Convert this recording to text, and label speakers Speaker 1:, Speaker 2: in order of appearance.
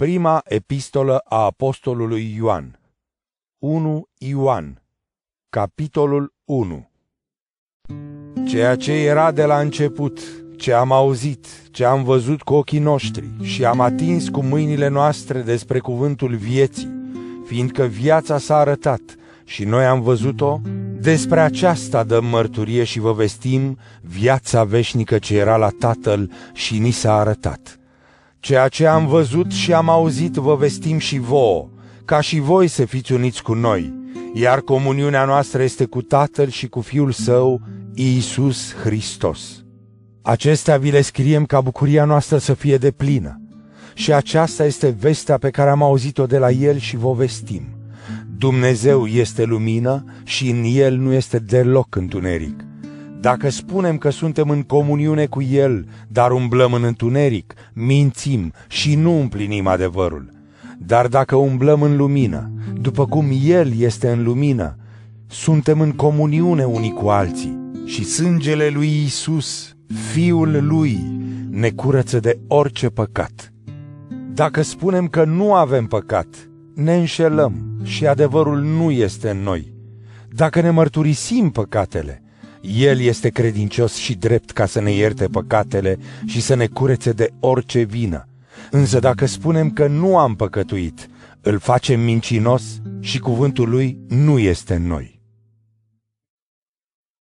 Speaker 1: Prima epistolă a apostolului Ioan 1 Ioan Capitolul 1 Ceea ce era de la început, ce am auzit, ce am văzut cu ochii noștri și am atins cu mâinile noastre despre cuvântul vieții, fiindcă viața s-a arătat și noi am văzut-o, despre aceasta dăm mărturie și vă vestim viața veșnică ce era la Tatăl și ni s-a arătat. Ceea ce am văzut și am auzit vă vestim și vouă, ca și voi să fiți uniți cu noi, iar comuniunea noastră este cu Tatăl și cu Fiul Său, Iisus Hristos. Acestea vi le scriem ca bucuria noastră să fie de plină. Și aceasta este vestea pe care am auzit-o de la El și vă vestim. Dumnezeu este lumină și în El nu este deloc întuneric. Dacă spunem că suntem în comuniune cu El, dar umblăm în întuneric, mințim și nu împlinim adevărul. Dar dacă umblăm în lumină, după cum El este în lumină, suntem în comuniune unii cu alții și sângele lui Isus, Fiul Lui, ne curăță de orice păcat. Dacă spunem că nu avem păcat, ne înșelăm și adevărul nu este în noi. Dacă ne mărturisim păcatele, el este credincios și drept ca să ne ierte păcatele și să ne curețe de orice vină. Însă dacă spunem că nu am păcătuit, îl facem mincinos și cuvântul lui nu este în noi.